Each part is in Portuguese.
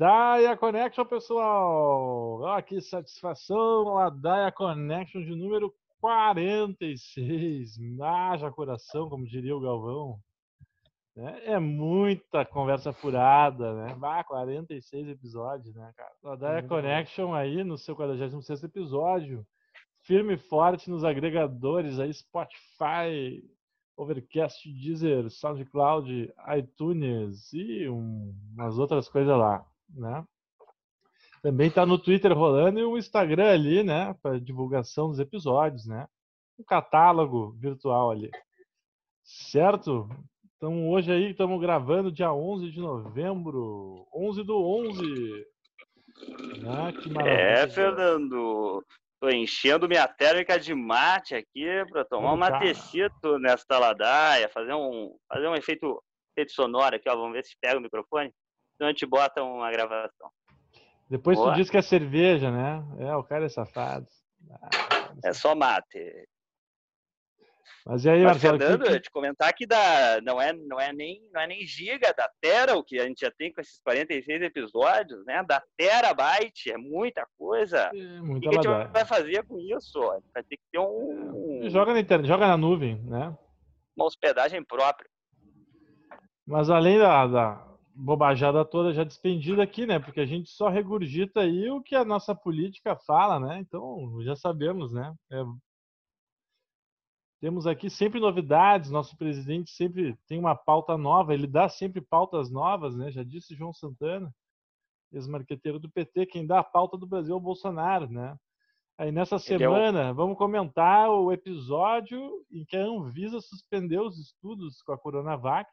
de Ladaia Connection, pessoal. Ah, que satisfação, Ladaia Connection de número 46. Haja coração, como diria o Galvão. É, é muita conversa furada, né? Ah, 46 episódios, né, cara? Ladaia Connection aí no seu 46 episódio. Firme e forte nos agregadores aí, Spotify, Overcast, Deezer, SoundCloud, iTunes e um, umas outras coisas lá, né? Também está no Twitter rolando e o Instagram ali, né? Para divulgação dos episódios, né? Um catálogo virtual ali. Certo? Então hoje aí estamos gravando dia 11 de novembro, 11 do 11. Ah, que maravilha. É, Fernando. Tô enchendo minha térmica de mate aqui para tomar um matecito nesta ladaia, fazer um, fazer um efeito, efeito sonoro aqui, ó. Vamos ver se pega o microfone. Então a gente bota uma gravação. Depois Boa. tu diz que é cerveja, né? É, o cara é safado. Ah, é só mate. Mas e aí, Mas, Marcelo? Fernando, que... te comentar que dá, não, é, não, é nem, não é nem giga, da tera o que a gente já tem com esses 46 episódios, né? Da terabyte, é muita coisa. É, muita o que, que a gente vai fazer com isso? Vai ter que ter um... É, joga na internet, joga na nuvem, né? Uma hospedagem própria. Mas além da, da bobajada toda já despendida aqui, né? Porque a gente só regurgita aí o que a nossa política fala, né? Então, já sabemos, né? É temos aqui sempre novidades, nosso presidente sempre tem uma pauta nova, ele dá sempre pautas novas, né? Já disse João Santana, ex-marqueteiro do PT, quem dá a pauta do Brasil é o Bolsonaro, né? Aí nessa semana, é o... vamos comentar o episódio em que a Anvisa suspendeu os estudos com a Coronavac,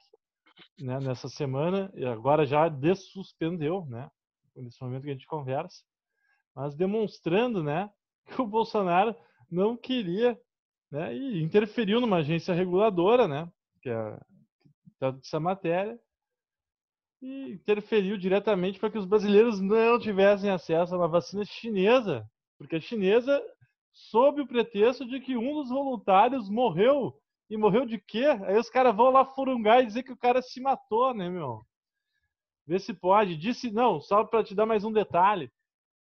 né, nessa semana, e agora já dessuspendeu, né? Nesse momento que a gente conversa, mas demonstrando, né, que o Bolsonaro não queria né, e interferiu numa agência reguladora, né, que é essa matéria, e interferiu diretamente para que os brasileiros não tivessem acesso a uma vacina chinesa, porque a chinesa, sob o pretexto de que um dos voluntários morreu. E morreu de quê? Aí os caras vão lá furungar e dizer que o cara se matou, né, meu? Vê se pode. Disse, não, só para te dar mais um detalhe.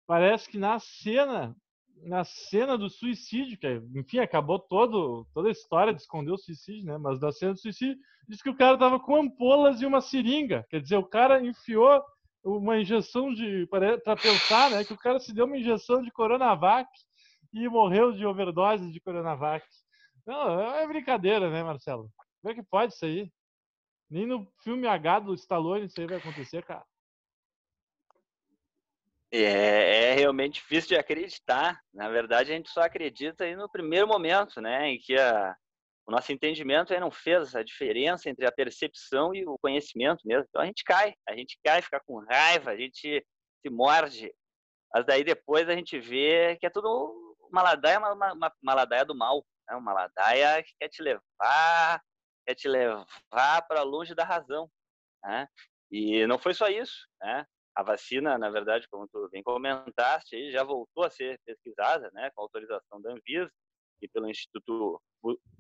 Parece que na cena na cena do suicídio, que enfim, acabou todo, toda a história de esconder o suicídio, né? Mas na cena do suicídio, diz que o cara tava com ampolas e uma seringa. Quer dizer, o cara enfiou uma injeção de. para pensar, né? Que o cara se deu uma injeção de Coronavac e morreu de overdose de Coronavac. Não, é brincadeira, né, Marcelo? Como é que pode isso aí? Nem no filme H do Stallone isso aí vai acontecer, cara. É, é, realmente difícil de acreditar. Na verdade, a gente só acredita aí no primeiro momento, né, em que a, o nosso entendimento aí não fez essa diferença entre a percepção e o conhecimento mesmo. Então a gente cai, a gente cai, fica com raiva, a gente se morde. Mas daí depois a gente vê que é tudo uma ladaia, uma, uma, uma ladaia do mal, né? uma ladaia que quer te levar, quer te levar para longe da razão. Né? E não foi só isso, né? a vacina, na verdade, como tu bem comentaste, já voltou a ser pesquisada, né, com autorização da Anvisa e pelo Instituto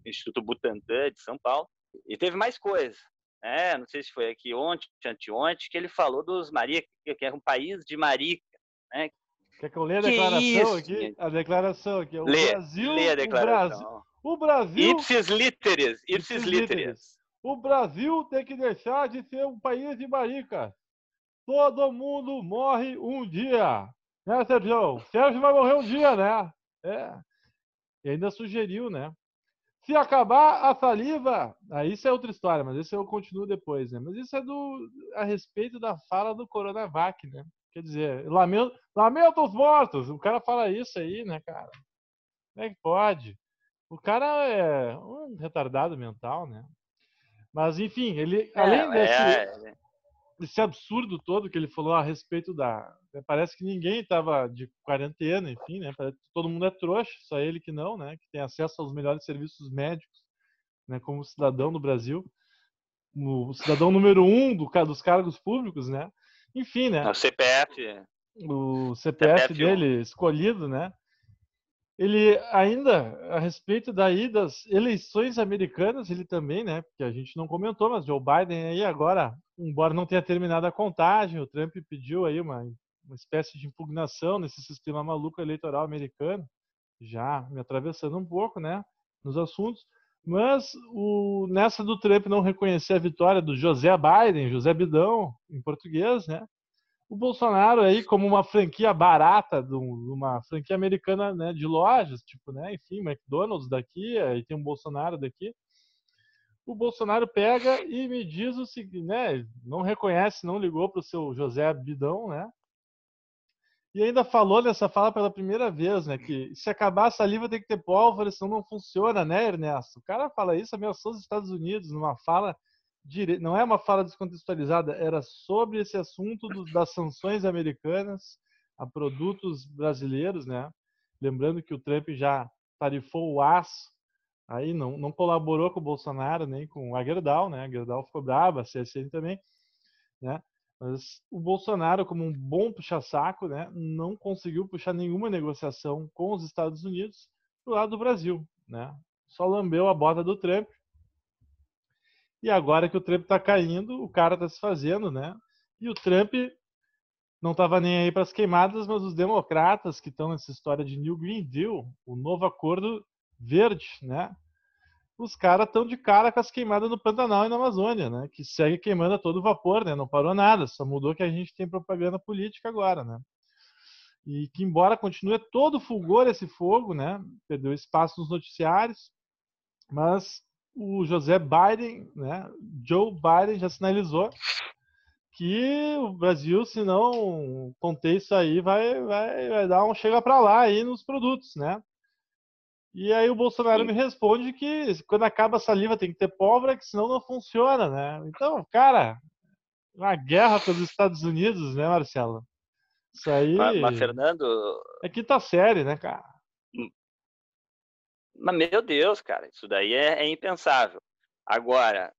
Instituto Butantan de São Paulo. E teve mais coisa, né? Não sei se foi aqui ontem, anteontem, que ele falou dos maricas, que é um país de marica, né? Quer que eu leia a declaração aqui? A declaração aqui. O lê, Brasil, lê a declaração. O Brasil, ipsis literis, ipsis literis. O Brasil tem que deixar de ser um país de marica. Todo mundo morre um dia. Né, Sérgio? Sérgio vai morrer um dia, né? É. E ainda sugeriu, né? Se acabar a saliva, aí isso é outra história, mas isso eu continuo depois, né? Mas isso é do a respeito da fala do Coronavac, né? Quer dizer, lamento, lamento os mortos. O cara fala isso aí, né, cara? Como é que pode? O cara é um retardado mental, né? Mas enfim, ele é, além desse, é, é esse absurdo todo que ele falou a respeito da. Né, parece que ninguém estava de quarentena, enfim, né? Todo mundo é trouxa, só ele que não, né? Que tem acesso aos melhores serviços médicos, né? Como cidadão do Brasil, o cidadão número um do, dos cargos públicos, né? Enfim, né? O CPF. O CPF, CPF dele escolhido, né? ele ainda, a respeito daí das eleições americanas, ele também, né, porque a gente não comentou, mas Joe Biden aí agora, embora não tenha terminado a contagem, o Trump pediu aí uma, uma espécie de impugnação nesse sistema maluco eleitoral americano, já me atravessando um pouco, né, nos assuntos, mas o, nessa do Trump não reconhecer a vitória do José Biden, José Bidão, em português, né, o Bolsonaro aí como uma franquia barata, de uma franquia americana né, de lojas, tipo, né, enfim, McDonald's daqui, aí tem um Bolsonaro daqui. O Bolsonaro pega e me diz o seguinte, né, não reconhece, não ligou para o seu José Bidão, né, e ainda falou nessa fala pela primeira vez, né, que se acabar a saliva tem que ter pólvora, senão não funciona, né, Ernesto? O cara fala isso, ameaçou os Estados Unidos numa fala dire... não é uma fala descontextualizada, era sobre esse assunto dos, das sanções americanas a produtos brasileiros, né? Lembrando que o Trump já tarifou o aço, aí não, não colaborou com o Bolsonaro nem com a Gerdau, né? A Gerdau ficou brava, a CSN também, né? Mas o Bolsonaro, como um bom puxa-saco, né, não conseguiu puxar nenhuma negociação com os Estados Unidos do lado do Brasil, né? Só lambeu a bota do Trump e agora que o Trump está caindo, o cara está se fazendo, né? E o Trump não estava nem aí para as queimadas, mas os democratas que estão nessa história de New Green Deal, o novo acordo verde, né? Os caras estão de cara com as queimadas no Pantanal e na Amazônia, né? Que segue queimando a todo vapor, né? Não parou nada, só mudou que a gente tem propaganda política agora, né? E que embora continue todo fulgor esse fogo, né? Perdeu espaço nos noticiários, mas o José Biden, né, Joe Biden já sinalizou que o Brasil, se não conter isso aí, vai, vai, vai dar um chega para lá aí nos produtos, né? E aí o Bolsonaro Sim. me responde que quando acaba a saliva tem que ter pólvora, que senão não funciona, né? Então, cara, uma guerra pelos Estados Unidos, né, Marcelo? Isso aí. Mas, mas Fernando. É quinta série, né, cara? Mas, meu Deus, cara, isso daí é, é impensável. Agora,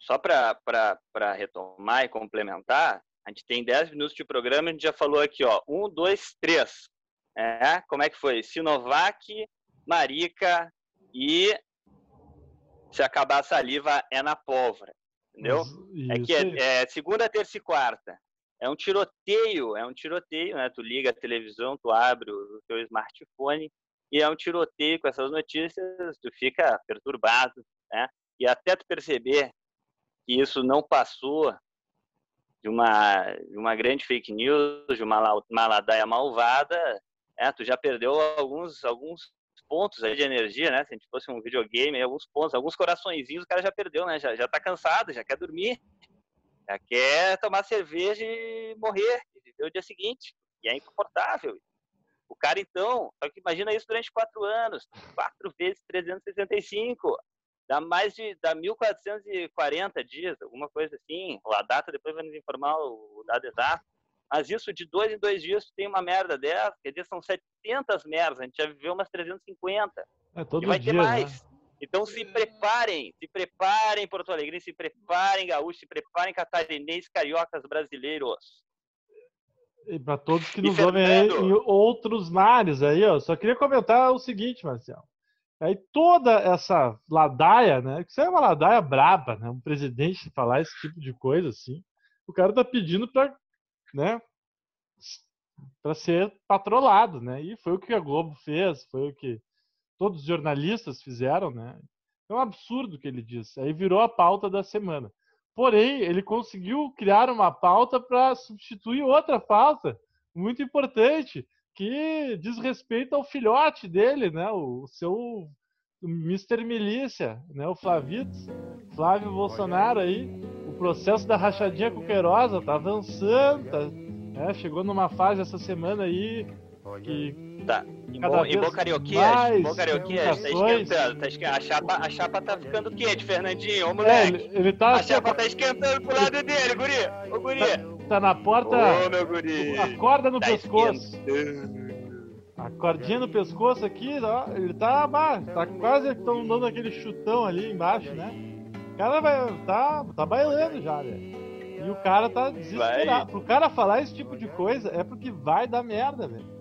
só para retomar e complementar, a gente tem 10 minutos de programa, a gente já falou aqui, ó, um, dois, três. É, como é que foi? Sinovac, Marica e se acabar a saliva é na pólvora, entendeu? Isso. É que é, é, segunda, terça e quarta. É um tiroteio, é um tiroteio, né? Tu liga a televisão, tu abre o teu smartphone e é um tiroteio com essas notícias, tu fica perturbado, né? E até tu perceber que isso não passou de uma, de uma grande fake news, de uma, uma ladaia malvada, é, tu já perdeu alguns, alguns pontos aí de energia, né? Se a gente fosse um videogame, alguns pontos, alguns coraçõezinhos o cara já perdeu, né? Já, já tá cansado, já quer dormir, já quer tomar cerveja e morrer, e viver o dia seguinte. E é inconfortável. O cara, então, só que imagina isso durante quatro anos, quatro vezes 365, dá mais de dá 1.440 dias, alguma coisa assim. A data depois vai nos informar o dado exato. Mas isso de dois em dois dias tem uma merda dessa, quer dizer, são 700 merdas, a gente já viveu umas 350. É, todo e vai dia, ter mais. Né? Então se preparem, se preparem Porto Alegre, se preparem gaúchos, se preparem catarinenses, cariocas, brasileiros. E para todos que nos ouvem aí em outros mares aí, ó, só queria comentar o seguinte, Marcelo. Aí toda essa ladaia, né? Que isso é uma ladaia braba, né? Um presidente falar esse tipo de coisa assim. O cara tá pedindo para, né? Para ser patrolado, né? E foi o que a Globo fez, foi o que todos os jornalistas fizeram, né? É um absurdo o que ele disse. Aí virou a pauta da semana. Porém, ele conseguiu criar uma pauta para substituir outra pauta muito importante, que diz respeito ao filhote dele, né? O seu Mr. Milícia, né? O Flavito, Flávio Bolsonaro aí. O processo da rachadinha com Queiroz tá avançando, tá, né? chegou numa fase essa semana aí que Tá. Em bom, em carioquês, tá esquentando. Tá esquentando. A, chapa, a chapa tá ficando quente, Fernandinho. Ô, moleque. É, ele, ele tá a chapa tá esquentando pro lado dele, guri. Ô, guri. Tá, tá na porta. Ô, meu guri. A corda no tá pescoço. A cordinha no pescoço aqui, ó, ele tá, tá quase estão dando aquele chutão ali embaixo, né? O cara vai, tá, tá bailando já, velho. E o cara tá desesperado. Vai. Pro cara falar esse tipo de coisa é porque vai dar merda, velho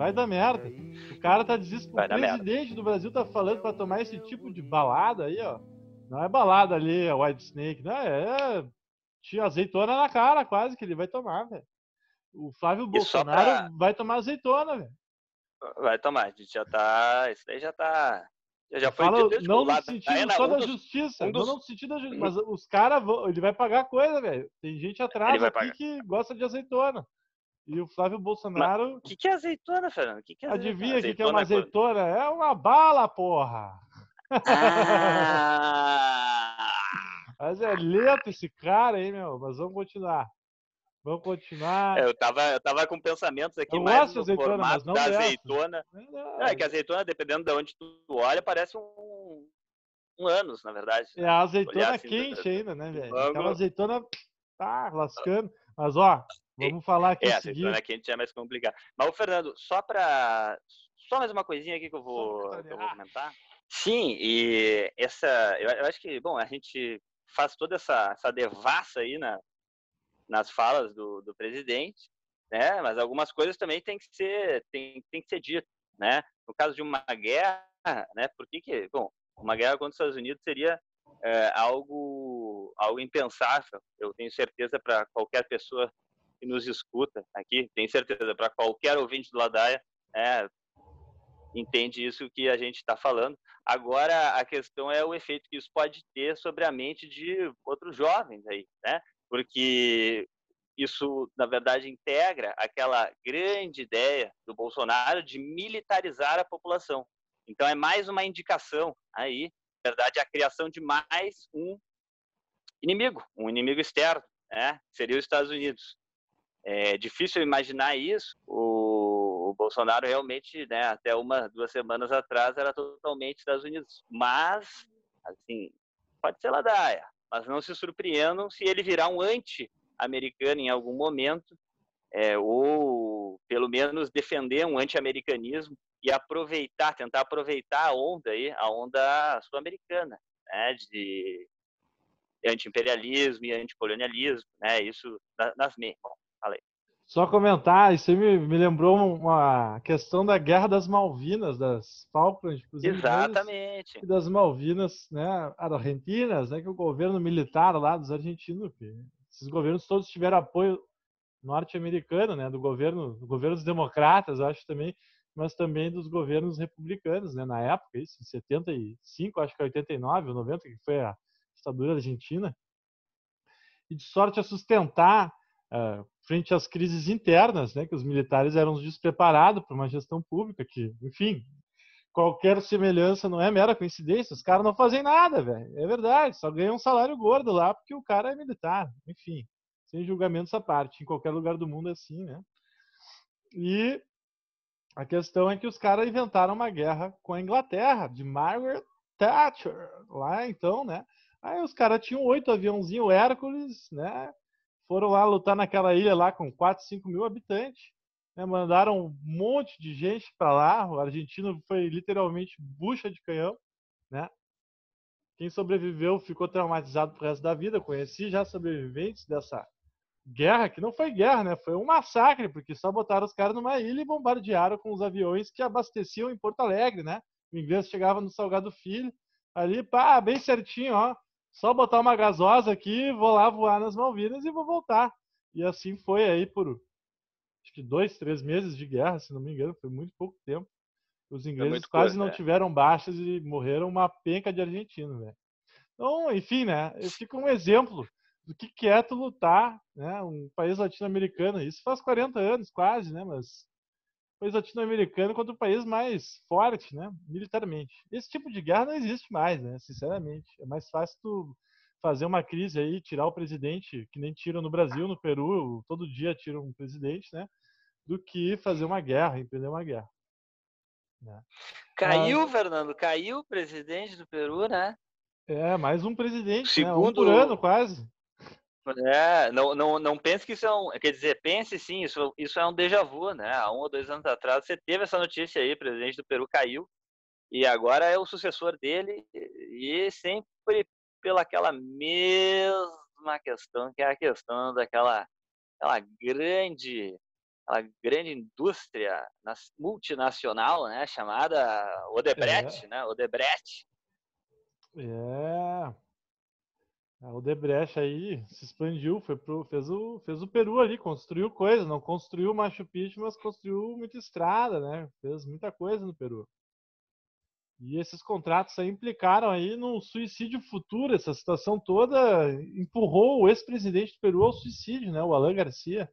vai dar merda. O cara tá desesperado. O presidente do Brasil tá falando para tomar esse tipo de balada aí, ó. Não é balada ali, a White Snake, não é, é tinha azeitona na cara, quase que ele vai tomar, velho. O Flávio Bolsonaro pra... vai tomar azeitona, velho. Vai tomar, a gente já tá. Isso aí já tá. Já foi Fala, não no sentido só da justiça, um dos... não no sentido da justiça, mas os caras vão, ele vai pagar coisa, velho. Tem gente atrás aqui que gosta de azeitona. E o Flávio Bolsonaro. O que, que é azeitona, Fernando? Que que é Adivinha o que, que é uma azeitona? É uma bala, porra! Ah... mas é lento esse cara, hein, meu? Mas vamos continuar. Vamos continuar. É, eu, tava, eu tava com pensamentos aqui eu mais no azeitona, formato da dessa. azeitona. É, é, que a azeitona, dependendo de onde tu olha, parece um, um anos, na verdade. É a azeitona assim, quente ainda, né, velho? Aquela azeitona tá lascando. Mas, ó, vamos falar aqui. É, a azeitona quente é mais complicado. Mas, o Fernando, só para Só mais uma coisinha aqui que eu vou, que eu vou comentar. Sim, e essa. Eu, eu, acho que, bom, a gente faz toda essa, essa devassa aí na, nas falas do, do presidente, né? Mas algumas coisas também tem que ser tem, tem que ser dito, né? No caso de uma guerra, né? Por que que, bom, uma guerra contra os Estados Unidos seria é, algo algo impensável. Eu tenho certeza para qualquer pessoa que nos escuta aqui, tenho certeza para qualquer ouvinte do Ladaia, é, entende isso que a gente está falando. Agora a questão é o efeito que isso pode ter sobre a mente de outros jovens aí, né? Porque isso, na verdade, integra aquela grande ideia do Bolsonaro de militarizar a população. Então, é mais uma indicação aí, na verdade, a criação de mais um inimigo, um inimigo externo, né? seria os Estados Unidos. É difícil imaginar isso. O, o Bolsonaro realmente, né, até uma, duas semanas atrás, era totalmente Estados Unidos. Mas, assim, pode ser ladaia, mas não se surpreendam se ele virar um anti-americano em algum momento, é, ou pelo menos defender um anti-americanismo e aproveitar, tentar aproveitar a onda aí, a onda sul-americana, né, de anti-imperialismo e anticolonialismo, né, isso nas meias. Falei. Só comentar, isso me, me lembrou uma questão da Guerra das Malvinas, das Falklands, Exatamente. E das Malvinas, né, argentinas, né, que o governo militar lá dos argentinos, esses governos todos tiveram apoio norte-americano, né, do governo, do governo dos democratas, acho também, mas também dos governos republicanos, né, na época, isso, em 75, acho que 89 ou 90, que foi a ditadura argentina. E de sorte a sustentar uh, frente às crises internas, né, que os militares eram despreparados para uma gestão pública, que, enfim, qualquer semelhança não é mera coincidência, os caras não fazem nada, velho. É verdade, só ganham um salário gordo lá porque o cara é militar, enfim, sem julgamentos à parte, em qualquer lugar do mundo é assim, né? E a questão é que os caras inventaram uma guerra com a Inglaterra, de Margaret Thatcher, lá então, né? Aí os caras tinham oito aviãozinhos Hércules, né? Foram lá lutar naquela ilha lá com 4, 5 mil habitantes. Né? Mandaram um monte de gente para lá. O argentino foi literalmente bucha de canhão. Né? Quem sobreviveu ficou traumatizado pro resto da vida. Conheci já sobreviventes dessa guerra, que não foi guerra, né? Foi um massacre, porque só botaram os caras numa ilha e bombardearam com os aviões que abasteciam em Porto Alegre, né? O inglês chegava no Salgado Filho, ali, pá, bem certinho, ó. Só botar uma gasosa aqui, vou lá voar nas Malvinas e vou voltar. E assim foi aí por acho que dois, três meses de guerra, se não me engano, foi muito pouco tempo. Os ingleses quase coisa, não é. tiveram baixas e morreram uma penca de argentinos, velho. Então, enfim, né? Fica um exemplo do que, que é tu lutar, né? Um país latino-americano. Isso faz 40 anos, quase, né? Mas país latino-americano contra o país mais forte, né, militarmente. Esse tipo de guerra não existe mais, né, sinceramente. É mais fácil tu fazer uma crise aí, tirar o presidente, que nem tiram no Brasil, no Peru, todo dia tiram um presidente, né, do que fazer uma guerra, empreender uma guerra. Né. Caiu, Fernando, caiu o presidente do Peru, né? É, mais um presidente, Segundo... né, um por ano quase. É, não, não, não pense que isso é um. Quer dizer, pense sim, isso, isso é um déjà vu, né? Há um ou dois anos atrás você teve essa notícia aí, o presidente do Peru caiu, e agora é o sucessor dele, e sempre pelaquela mesma questão, que é a questão daquela aquela grande aquela grande indústria multinacional, né, chamada Odebrecht, é. né, Odebrecht. É. A Odebrecht aí se expandiu, foi pro, fez, o, fez o Peru ali, construiu coisa, não construiu Machu Picchu, mas construiu muita estrada, né? Fez muita coisa no Peru. E esses contratos aí implicaram aí no suicídio futuro. Essa situação toda empurrou o ex-presidente do Peru ao suicídio, né? O Alan Garcia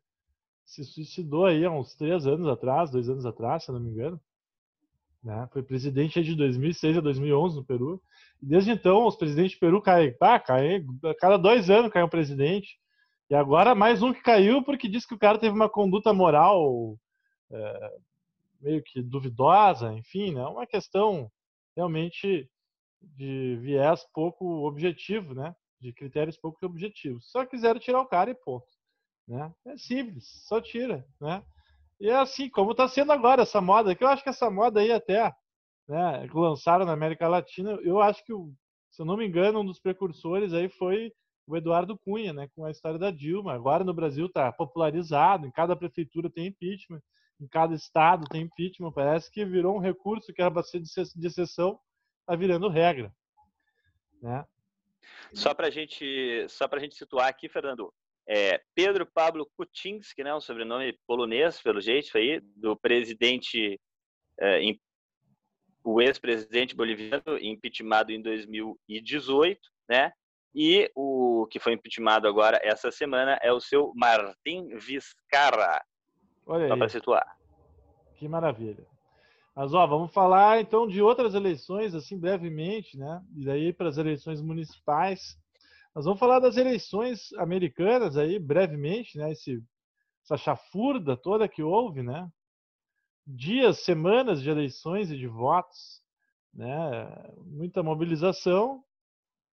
se suicidou aí há uns três anos atrás, dois anos atrás, se não me engano. Né? Foi presidente de 2006 a 2011 no Peru. Desde então, os presidentes do Peru caem, ah, caem, cada dois anos cai um presidente. E agora mais um que caiu porque disse que o cara teve uma conduta moral é, meio que duvidosa, enfim, né? Uma questão realmente de viés pouco objetivo, né? De critérios pouco objetivos. Só quiseram tirar o cara e ponto. Né? É simples, só tira, né? E é assim, como está sendo agora essa moda, que eu acho que essa moda aí até, né, lançaram na América Latina, eu acho que, se eu não me engano, um dos precursores aí foi o Eduardo Cunha, né, com a história da Dilma. Agora no Brasil está popularizado, em cada prefeitura tem impeachment, em cada estado tem impeachment. Parece que virou um recurso que era para ser de exceção, está virando regra, né? Só para gente, só para gente situar aqui, Fernando, é, Pedro Pablo Kuczynski, né, um sobrenome polonês, pelo jeito aí, do presidente, é, o ex-presidente boliviano, impeachmentado em 2018, né? E o que foi impeachmentado agora essa semana é o seu Martin Vizcarra. Olha Só para situar. Que maravilha. Mas ó, vamos falar então de outras eleições, assim brevemente, né? E daí para as eleições municipais. Nós vamos falar das eleições americanas aí, brevemente, né? Esse, essa chafurda toda que houve, né? Dias, semanas de eleições e de votos, né? Muita mobilização.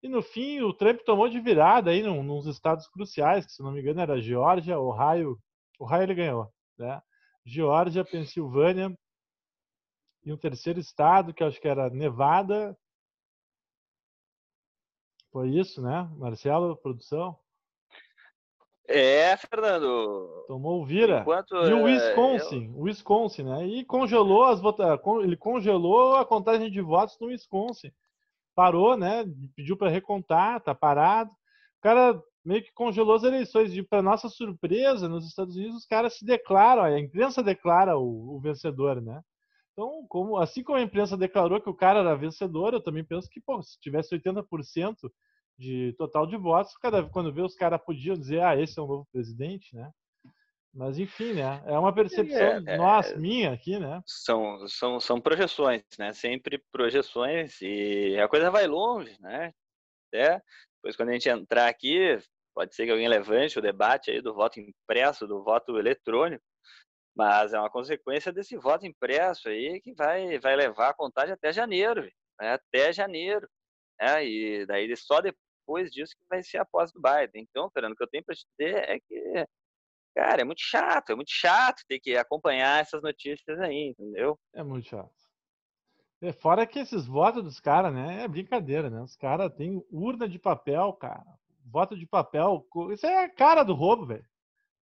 E no fim, o Trump tomou de virada aí num, nos estados cruciais, que se não me engano era Geórgia, Ohio. Ohio ele ganhou, né? Geórgia, Pensilvânia e um terceiro estado, que acho que era Nevada, foi isso, né? Marcelo, produção? É, Fernando. Tomou o vira. Enquanto, e o é, Wisconsin, eu... Wisconsin, né? E congelou as ele congelou a contagem de votos no Wisconsin. Parou, né? Pediu para recontar, tá parado. O cara meio que congelou as eleições. E para nossa surpresa, nos Estados Unidos os caras se declaram, a imprensa declara o, o vencedor, né? Então, como, assim como a imprensa declarou que o cara era vencedor, eu também penso que, pô, se tivesse 80% de total de votos, cada, quando vê os caras podiam dizer, ah, esse é o novo presidente, né? Mas enfim, né? É uma percepção é, é, nossa, minha aqui, né? São, são, são projeções, né? Sempre projeções e a coisa vai longe, né? Até depois quando a gente entrar aqui, pode ser que alguém levante o debate aí do voto impresso, do voto eletrônico, mas é uma consequência desse voto impresso aí que vai, vai levar a contagem até janeiro, né? até janeiro. Né? E daí só depois disso que vai ser a posse do Biden. Então, Fernando, o que eu tenho para te dizer é que, cara, é muito chato, é muito chato ter que acompanhar essas notícias aí, entendeu? É muito chato. É, fora que esses votos dos caras, né? É brincadeira, né? Os caras têm urna de papel, cara. Voto de papel. Isso é a cara do roubo, velho.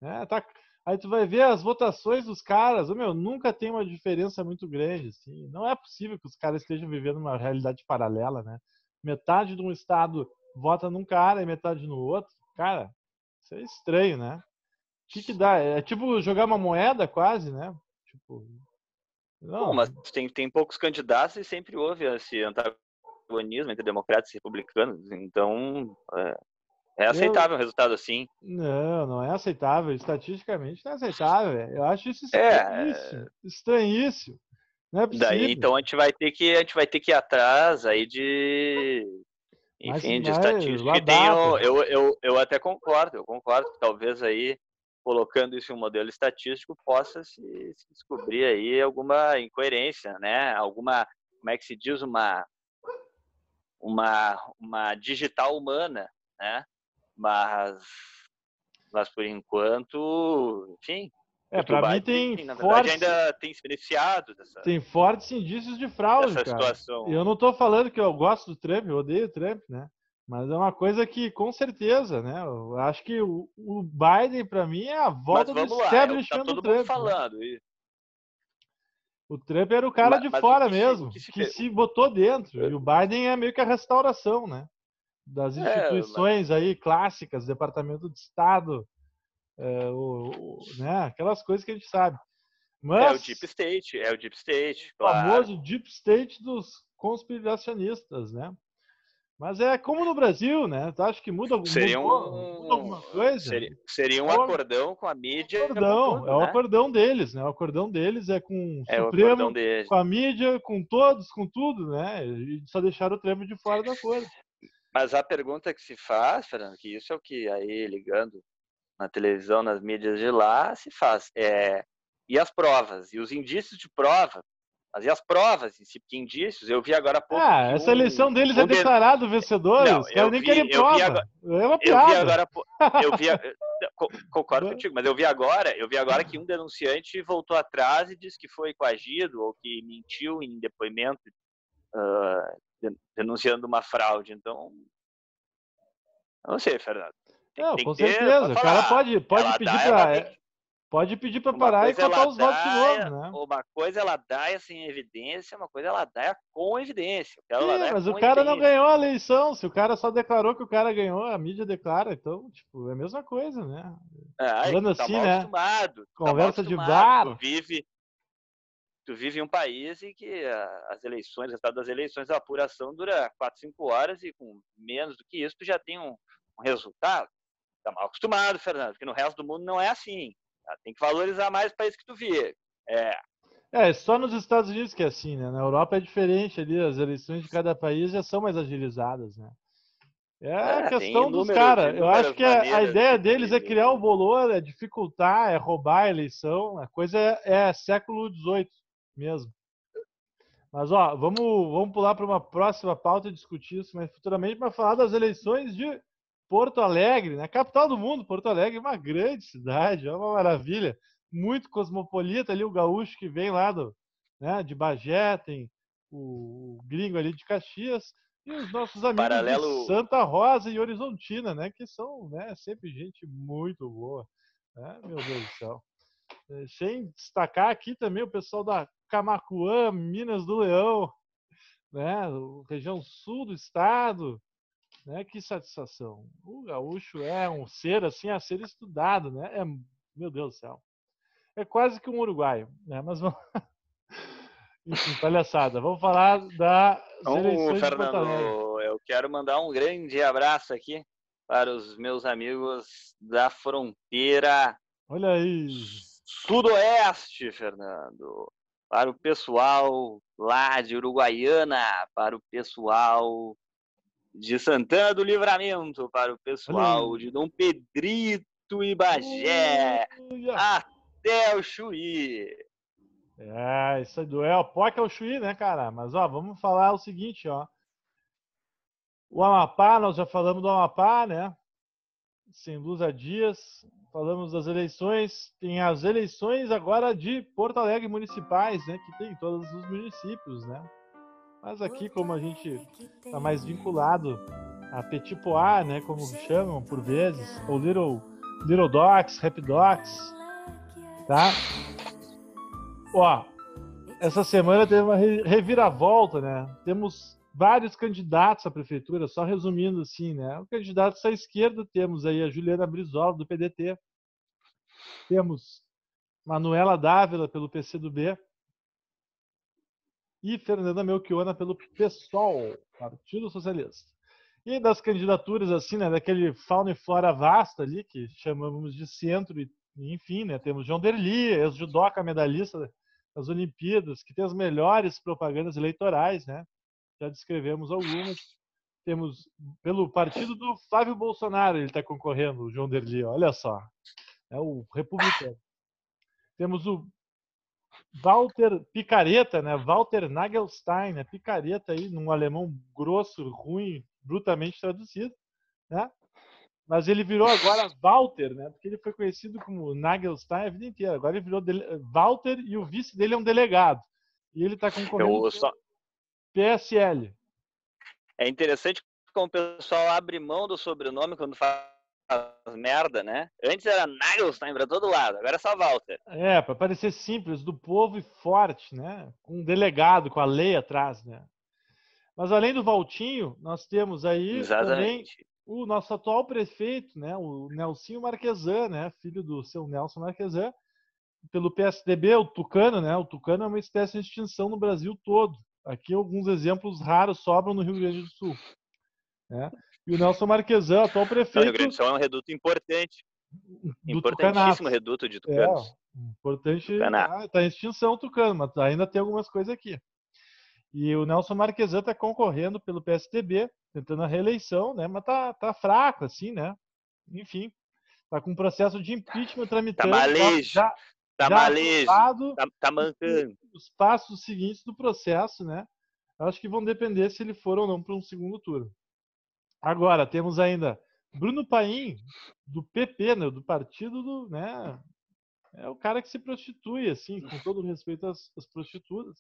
É, tá, Aí tu vai ver as votações dos caras, meu, nunca tem uma diferença muito grande, assim. Não é possível que os caras estejam vivendo uma realidade paralela, né? Metade de um estado vota num cara e metade no outro. Cara, isso é estranho, né? O que, que dá? É tipo jogar uma moeda quase, né? Tipo. Não. Bom, mas tem, tem poucos candidatos e sempre houve esse antagonismo entre democratas e republicanos. Então, é, é aceitável eu... um resultado assim? Não, não é aceitável. Estatisticamente não é aceitável. Eu acho isso estranhíssimo. É... Estranhíssimo. Não é possível. Daí, então a gente vai ter que a gente vai ter que ir atrás aí de enfim, mas, de estatística. Tenho, eu, eu, eu até concordo, eu concordo que talvez aí colocando isso em um modelo estatístico possa se, se descobrir aí alguma incoerência, né? Alguma, como é que se diz, uma uma uma digital humana, né? Mas, mas por enquanto, enfim. É, para mim tem na fortes, ainda tem se beneficiado dessa, Tem fortes indícios de fraude, cara. Situação. Eu não estou falando que eu gosto do Trump, eu odeio o Trump, né? Mas é uma coisa que, com certeza, né? Eu acho que o, o Biden, para mim, é a volta do é establishment tá todo do Trump. Mundo falando. Né? O Trump era o cara mas, de mas fora que mesmo, que, se, que se, botou dentro. E o Biden é meio que a restauração, né? Das é, instituições é, mas... aí clássicas, Departamento de Estado, é, o, o, né? aquelas coisas que a gente sabe. Mas, é o Deep State, é o Deep State. O claro. famoso Deep State dos conspiracionistas, né? Mas é como no Brasil, né? Tu acha que muda, seria mudou, um, muda alguma coisa? Seria, seria um acordão com a mídia. Acordão, é o né? acordão deles, né? O acordão deles é com o é Supremo, o com a mídia, com todos, com tudo, né? E só deixaram o Trump de fora da coisa. Mas a pergunta que se faz, Fernando, que isso é o que aí ligando na televisão, nas mídias de lá, se faz. É, e as provas? E os indícios de prova fazer as provas em si, porque indícios, eu vi agora há pouco. Ah, essa um, eleição deles um é declarado não, os caras nem querem prova. Vi agora, é uma piada. Eu vi agora, eu vi, concordo contigo, mas eu vi agora, eu vi agora que um denunciante voltou atrás e disse que foi coagido ou que mentiu em depoimento uh, denunciando uma fraude, então não sei, Fernando. Tem, não, tem com certeza. O cara pode, pode pedir para Pode pedir para parar e contar os votos de novo, né? Uma coisa ela dá sem evidência, uma coisa ela dá com evidência. Sim, mas o cara não ganhou a eleição. Se o cara só declarou que o cara ganhou, a mídia declara. Então, tipo, é a mesma coisa, né? É, Falando tá assim, né? Acostumado, Conversa tá de bar. Tu vive, tu vive em um país em que as eleições, o resultado das eleições, a apuração dura 4, 5 horas e com menos do que isso tu já tem um, um resultado. Tá mal acostumado, Fernando, porque no resto do mundo não é assim. Tá? Tem que valorizar mais o país que tu vive. É. É, só nos Estados Unidos que é assim, né? Na Europa é diferente ali, as eleições de cada país já são mais agilizadas, né? É a é, questão dos caras. Eu acho que a, a ideia deles é criar o bolor, é dificultar, é roubar a eleição. A coisa é, é século XVIII mesmo. Mas, ó, vamos, vamos pular para uma próxima pauta e discutir isso mais futuramente para falar das eleições de Porto Alegre, né? Capital do mundo, Porto Alegre, uma grande cidade, é uma maravilha. Muito cosmopolita ali, o gaúcho que vem lá do, né, de Bagé, tem o, o gringo ali de Caxias, e os nossos amigos Paralelo... de Santa Rosa e Horizontina, né? Que são né, sempre gente muito boa. Né? Meu Deus do céu. É, sem destacar aqui também o pessoal da Camacuã, Minas do Leão, né? Região sul do estado, né? Que satisfação. O gaúcho é um ser assim a ser estudado, né? É, meu Deus do céu. É quase que um uruguaio, né? Mas vamos... Enfim, palhaçada. Vamos falar da então, Fernando, eu quero mandar um grande abraço aqui para os meus amigos da fronteira. Olha aí. Sudoeste, Fernando. Para o pessoal lá de Uruguaiana, para o pessoal de Santana do Livramento para o pessoal de Dom Pedrito e Bagé até o Chuí. É, isso é do El Poc é o Chuí, né, cara? Mas ó, vamos falar o seguinte, ó. O Amapá, nós já falamos do Amapá, né? Sem luz há dias. Falamos das eleições. Tem as eleições agora de Porto Alegre municipais, né? Que tem todos os municípios, né? Mas aqui, como a gente está mais vinculado a Petit Pois, né, como chamam por vezes, ou Little, Little Docs, Rap Docs, tá? Ó, essa semana teve uma reviravolta, né? Temos vários candidatos à prefeitura, só resumindo assim, né? O candidato à esquerda temos aí a Juliana Brizola, do PDT. Temos Manuela Dávila, pelo PCdoB e Fernanda Melchiona pelo PSOL, Partido Socialista. E das candidaturas, assim, né, daquele fauna e flora vasta ali, que chamamos de centro, e, enfim, né, temos João Derli, ex-judoca medalhista das Olimpíadas, que tem as melhores propagandas eleitorais, né? Já descrevemos algumas. Temos pelo partido do Flávio Bolsonaro, ele está concorrendo, o João Derli, olha só. É o republicano. Temos o Walter Picareta, né? Walter Nagelstein, né? Picareta aí, num alemão grosso, ruim, brutalmente traduzido, né? Mas ele virou agora Walter, né? Porque ele foi conhecido como Nagelstein a vida inteira. Agora ele virou dele... Walter e o vice dele é um delegado. E ele está concorrendo Eu só... PSL. É interessante como o pessoal abre mão do sobrenome quando faz merda, né? Antes era Nagelstein pra todo lado, agora é só Walter. É, para parecer simples, do povo e forte, né? Com um delegado, com a lei atrás, né? Mas além do Valtinho, nós temos aí Exatamente. também o nosso atual prefeito, né? O Nelsinho Marquesan, né? Filho do seu Nelson Marquesan, pelo PSDB, o Tucano, né? O Tucano é uma espécie de extinção no Brasil todo. Aqui alguns exemplos raros sobram no Rio Grande do Sul. Né? E o Nelson Marquesan, atual O prefeito Rio Grande do Sul é um reduto importante, do importantíssimo Tucanato. reduto de É, tucanos. importante. Tucanato. Ah, tá em extinção o Tucano, mas ainda tem algumas coisas aqui. E o Nelson Marquesan está concorrendo pelo PSDB, tentando a reeleição, né? Mas tá, tá fraco, assim, né? Enfim, tá com um processo de impeachment tramitando. malejo. Já, Tá já malejo, tá, tá mancando. os passos seguintes do processo, né? Acho que vão depender se ele for ou não para um segundo turno. Agora, temos ainda Bruno Paim, do PP, né? do partido do. Né? É o cara que se prostitui, assim, com todo respeito às, às prostitutas.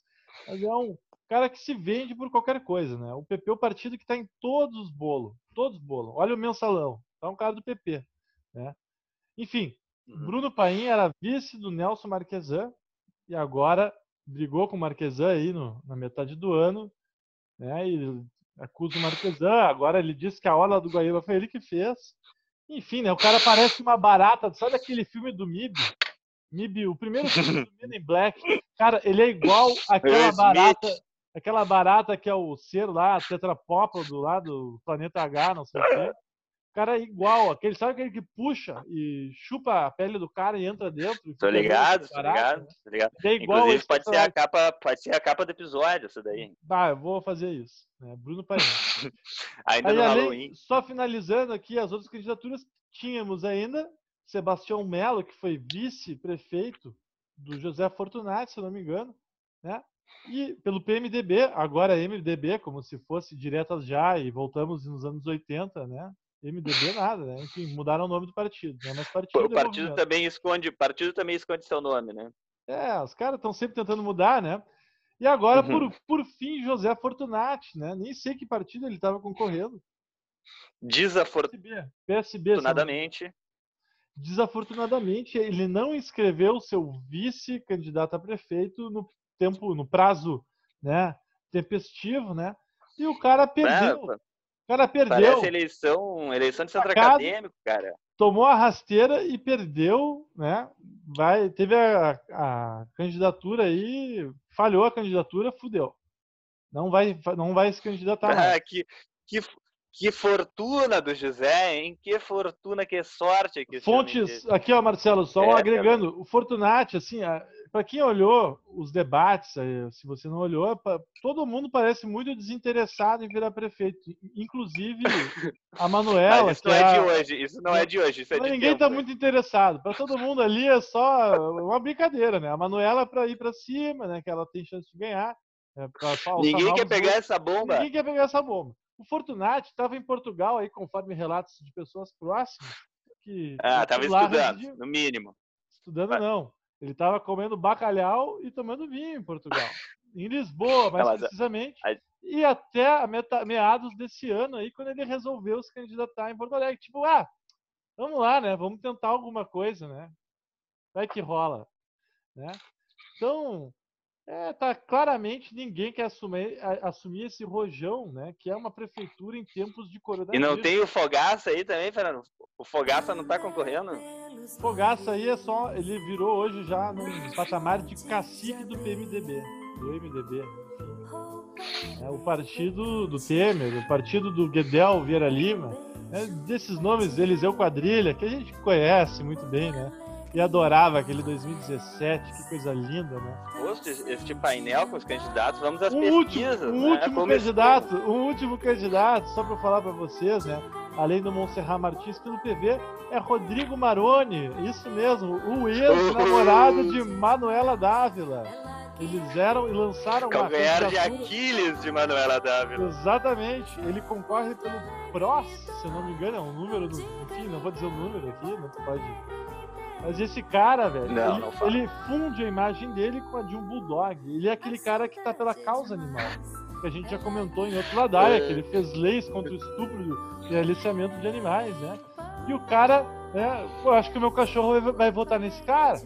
Mas é um cara que se vende por qualquer coisa, né? O PP é o partido que está em todos os bolos. Todos os bolos. Olha o mensalão. É um cara do PP. Né? Enfim, Uhum. Bruno Paim era vice do Nelson Marquesan e agora brigou com o Marquesan aí no, na metade do ano, né? E acusa o Marquesan. Agora ele disse que a Orla do Guaíba foi ele que fez. Enfim, né? O cara parece uma barata. Sabe aquele filme do MIB? MIB, o primeiro filme do Men in Black. Cara, ele é igual Will Smith. barata. Aquela barata que é o ser lá, tetrapópado lá do planeta H, não sei o quê. O cara é igual, aquele, sabe aquele que puxa e chupa a pele do cara e entra dentro? Tô ligado, tô barata, ligado, né? tô ligado. É igual Inclusive pode ser, a capa, pode ser a capa do episódio, isso daí. Bah, eu vou fazer isso. Né? Bruno Paim. Ainda Aí, no além- Halloween. só finalizando aqui as outras candidaturas, tínhamos ainda Sebastião Melo, que foi vice-prefeito do José Fortunati, se não me engano, né? E pelo PMDB, agora MDB, como se fosse diretas já, e voltamos nos anos 80, né? MDB nada, né? Enfim, mudaram o nome do partido, né? Mas partido O é partido movimento. também esconde, partido também esconde seu nome, né? É, os caras estão sempre tentando mudar, né? E agora, Uhum. por, por fim, José Fortunati, né? Nem sei que partido ele estava concorrendo. Desafortunadamente. PSB. PSB. Desafortunadamente, ele não inscreveu seu vice-candidato a prefeito no tempo, no prazo, né, tempestivo, né? E o cara perdeu. Cara perdeu, Parece eleição, eleição de centro Facado. acadêmico, cara. tomou a rasteira e perdeu, né? Vai, teve a, a candidatura aí, falhou a candidatura, fudeu. Não vai, não vai se candidatar. Ah, que, que, que fortuna do José, hein? Que fortuna, que sorte que Fontes, aqui ó, Marcelo, só É, agregando, o Fortunati, assim, para quem olhou os debates, eh, se você não olhou, todo mundo parece muito desinteressado em virar prefeito, inclusive a Manuela, Mas isso não é é a- de hoje, isso não é de hoje, isso é de ninguém está muito interessado. Para todo mundo ali é só uma brincadeira, né? A Manuela para ir para cima, né? Que ela tem chance de ganhar. né, pra alçar Ninguém quer pegar voos. essa bomba. Ninguém quer pegar essa bomba. O Fortunati estava em Portugal aí, conforme relatos de pessoas próximas. Que Ah, eu tava fui lá estudando, no mínimo. Estudando Mas- não. Ele estava comendo bacalhau e tomando vinho em Portugal. Em Lisboa, mais a- precisamente. a- E até a meta- meados desse ano aí, quando ele resolveu se candidatar em Porto Alegre. Tipo, ah, vamos lá, né? Vamos tentar alguma coisa, né? Vai que rola, né? Então, é, tá claramente ninguém quer assumir, a- assumir esse rojão, né? Que é uma prefeitura em tempos de E coronavírus. não tem o Fogaça aí também, Fernando? O Fogaça não tá concorrendo? Fogaça aí é só. Ele virou hoje já num patamar de cacique do PMDB, do MDB. É o partido do Temer, o partido do Guedel Vieira Lima, né, desses nomes, Eliseu Quadrilha, que a gente conhece muito bem, né? E adorava aquele 2017, que coisa linda, né? Posto este painel com os candidatos, vamos às Um último, pesquisas. um né? último Como candidato, um último candidato, só para falar para vocês, né? Além do Monserrat Martins pelo PV, é Rodrigo Maroni, isso mesmo, o ex-namorado de Manuela Dávila. Eles eram e lançaram uma Calcanhar de candidatura- Aquiles de Manuela Dávila. Exatamente, ele concorre pelo PROS, se eu não me engano, é um número, do, enfim, não vou dizer o número aqui, não pode. Mas esse cara, velho, Não, ele, não ele funde a imagem dele com a de um bulldog. Ele é aquele cara que tá pela causa animal. que a gente já comentou em outro Ladaia, que ele fez leis contra o estupro e aliciamento de animais, né? E o cara, né, eu acho que o meu cachorro vai, vai votar nesse cara.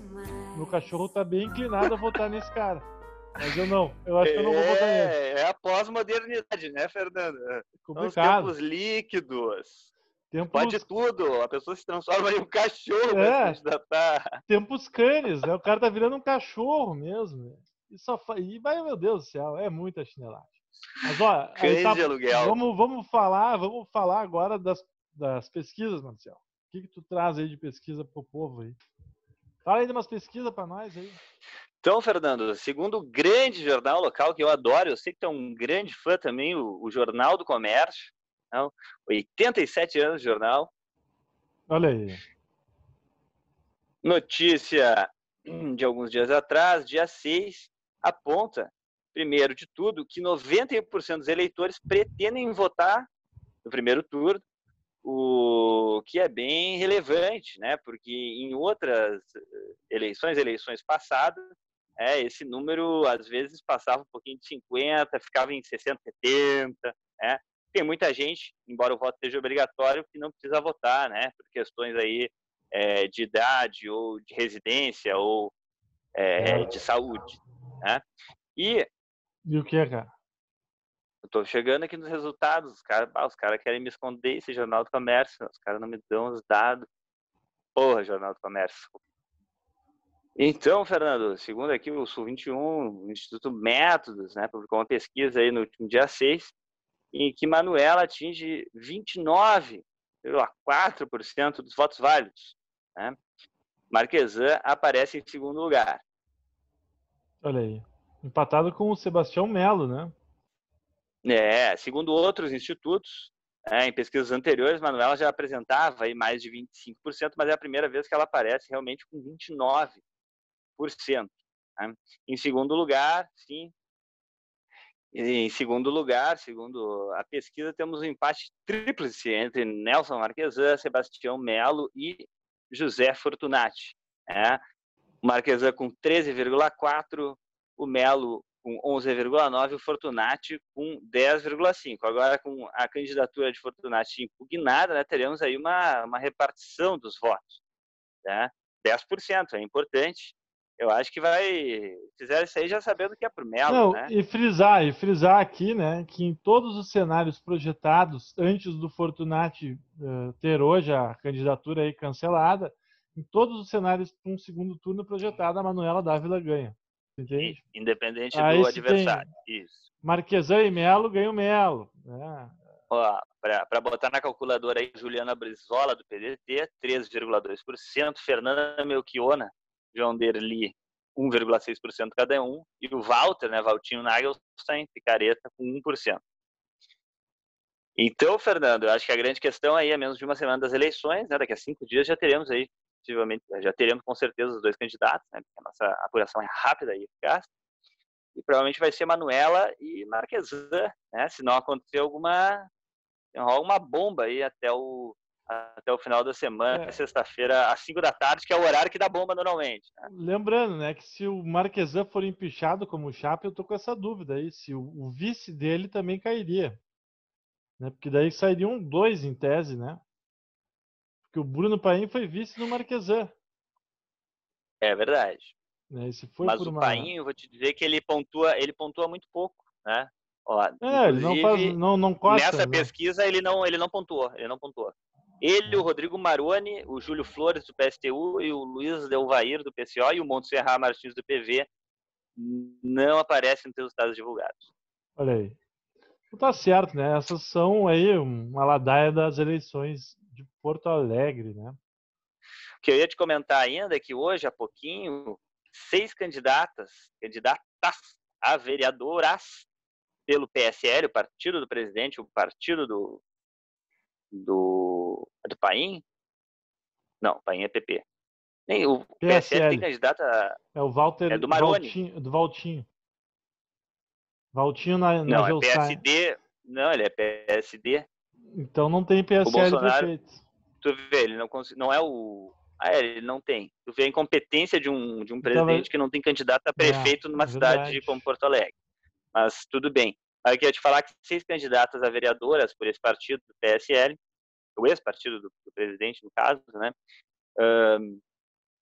Meu cachorro tá bem inclinado a votar nesse cara. Mas eu não, eu acho que eu não vou votar nele. É, é a pós-modernidade, né, Fernando? Complicado. Os tempos líquidos. Tempos, Pode tudo, a pessoa se transforma em um cachorro É. candidatar. tempos canes, né? O cara tá virando um cachorro mesmo. E, só fa... e vai, meu Deus do céu, é muita chinelagem. Mas ó, tá- de aluguel. vamos, vamos falar, vamos falar agora das, das pesquisas, Marcelo. O que, que tu traz aí de pesquisa pro povo aí? Fala aí de umas pesquisas pra nós aí. Então, Fernando, segundo o grande jornal local que eu adoro, eu sei que tu é um grande fã também, o, o Jornal do Comércio, não? 87 anos de jornal. Olha aí. Notícia de alguns dias atrás, dia 6, aponta, primeiro de tudo, que 91% dos eleitores pretendem votar no primeiro turno, o que é bem relevante, né? Porque em outras eh, eleições, eleições passadas, é, esse número às vezes passava um pouquinho de 50, ficava em 60, 70, né? Tem muita gente, embora o voto seja obrigatório, que não precisa votar, né? Por questões aí é, de idade ou de residência ou é, de saúde, né? E E o que, cara? eu tô chegando aqui nos resultados, os caras os cara querem me esconder esse Jornal do Comércio, os caras não me dão os dados. Porra, Jornal do Comércio. Então, Fernando, segundo aqui o Sul 21, o Instituto Métodos, né, publicou uma pesquisa aí no último dia 6, em que Manuela atinge 29,4% dos votos válidos. Né? Marquesan aparece em segundo lugar. Olha aí. Empatado com o Sebastião Melo, né? É, segundo outros institutos, é, em pesquisas anteriores, Manuela já apresentava aí mais de 25%, mas é a primeira vez que ela aparece realmente com 29%. Né? Em segundo lugar, sim. Em segundo lugar, segundo a pesquisa, temos um empate tríplice entre Nelson Marquesan, Sebastião Melo e José Fortunati. né? Marquesan com 13,4%, o Melo com 11,9% e o Fortunati com 10,5%. Agora, com a candidatura de Fortunati impugnada, né, teremos aí uma, uma repartição dos votos. Né? 10%, é importante. Eu acho que vai. Fizeram isso aí já sabendo que é pro Melo, Não, né? e frisar, e frisar aqui, né, que em todos os cenários projetados antes do Fortunati eh, ter hoje a candidatura aí cancelada, em todos os cenários para um segundo turno projetado, a Manuela Dávila ganha. Entende? Independente Aí do adversário. Isso. E Melo ganha o Melo. Né? Para botar na calculadora aí, Juliana Brizola, do PDT, 13,2%, Fernanda Melchiona, João Derli, 1,6% cada um, e o Walter, né, Valtinho Nagelstein, picareta, com 1%. Então, Fernando, eu acho que a grande questão aí é menos de uma semana das eleições, né, daqui a cinco dias já teremos aí, possivelmente, já teremos com certeza os dois candidatos, né, porque a nossa apuração é rápida e eficaz, e provavelmente vai ser Manuela e Marquesan, né, se não acontecer alguma rola uma bomba aí até o até o final da semana, É. sexta-feira, às 5 da tarde, que é o horário que dá bomba normalmente. né? Lembrando, né, que se o Marquesan for empichado como chapa, eu tô com essa dúvida aí, se o, o vice dele também cairia. Né? Porque daí sairiam dois em tese, né? Porque o Bruno Paim foi vice no Marquesan. É verdade. Né? Se foi Mas o uma... Painho, eu vou te dizer que ele pontua, ele pontua muito pouco, né? Ó, É, ele não faz, não, não costa, nessa né? pesquisa ele não, ele não pontuou, ele não pontuou. Ele, o Rodrigo Maroni, o Júlio Flores do PSTU e o Luiz Delvair do PCO e o Montserrat Martins do PV não aparecem nos resultados divulgados. Olha aí. Então Tá certo, né? Essas são aí uma ladaia das eleições de Porto Alegre, né? O que eu ia te comentar ainda é que hoje, há pouquinho, seis candidatas, candidatas a vereadoras pelo PSL, o partido do presidente, o partido do do, do Paim. Não, Paim é PP. Nem o PSL, tem PSL. candidata. É o Walter É do Maroni. Valtinho, do Valtinho. Valtinho na, na Não, é Gelsain. PSD. Não, ele é PSD. Então não tem PSL prefeito. Tu vê, ele não cons- não é o. Ah, é, ele não tem. Tu vê a incompetência de um, de um Então, presidente que não tem candidato a prefeito numa cidade como Porto Alegre. Mas tudo bem. Aí eu queria te falar que seis candidatas a vereadoras por esse partido do PSL, o ex-partido do, do, presidente, no caso, né, uh,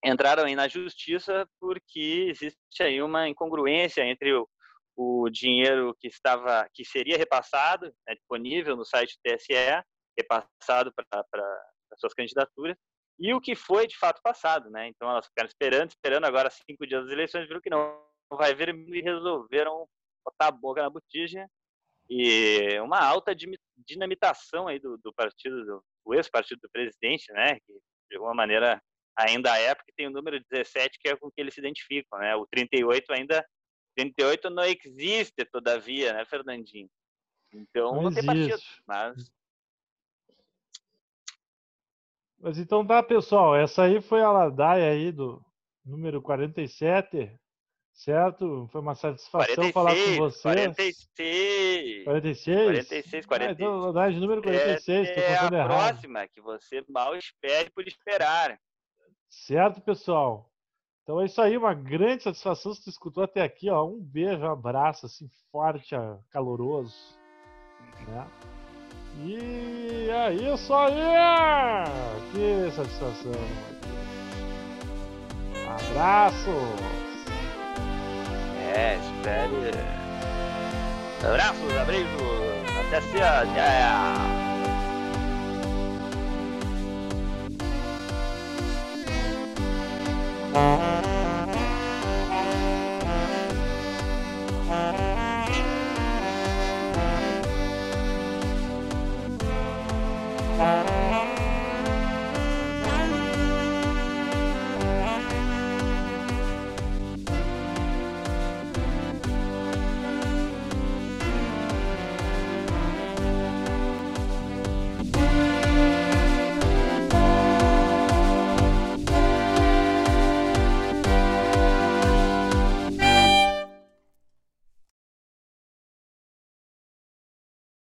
entraram aí na justiça porque existe aí uma incongruência entre o, o dinheiro que estava, que seria repassado, né, disponível no site do TSE, repassado para suas candidaturas, e o que foi de fato passado, né? Então elas ficaram esperando, esperando agora cinco dias das eleições, viram que não vai vir e resolveram botar a boca na botija e uma alta dinamitação aí do, do partido, do, do ex-partido do presidente, né? Que de alguma maneira ainda é porque tem o número 17 que é com que eles se identificam, né? O 38 ainda 38 não existe todavia, né, Fernandinho? Então não, não tem partido, mas mas então tá, pessoal. Essa aí foi a ladaia aí do número 47, certo? Foi uma satisfação 46, falar com vocês. 46. 46? 46, 46. Ah, então, ladaia de número 46. Essa é a errado. próxima, que você mal espere por esperar. Certo, pessoal? Então é isso aí, uma grande satisfação se tu escutou até aqui, ó. Um beijo, um abraço, assim, forte, caloroso. Né? E é isso aí! Que satisfação! Abraços! É, espere. Abraços, abraços! Até se. Yeah.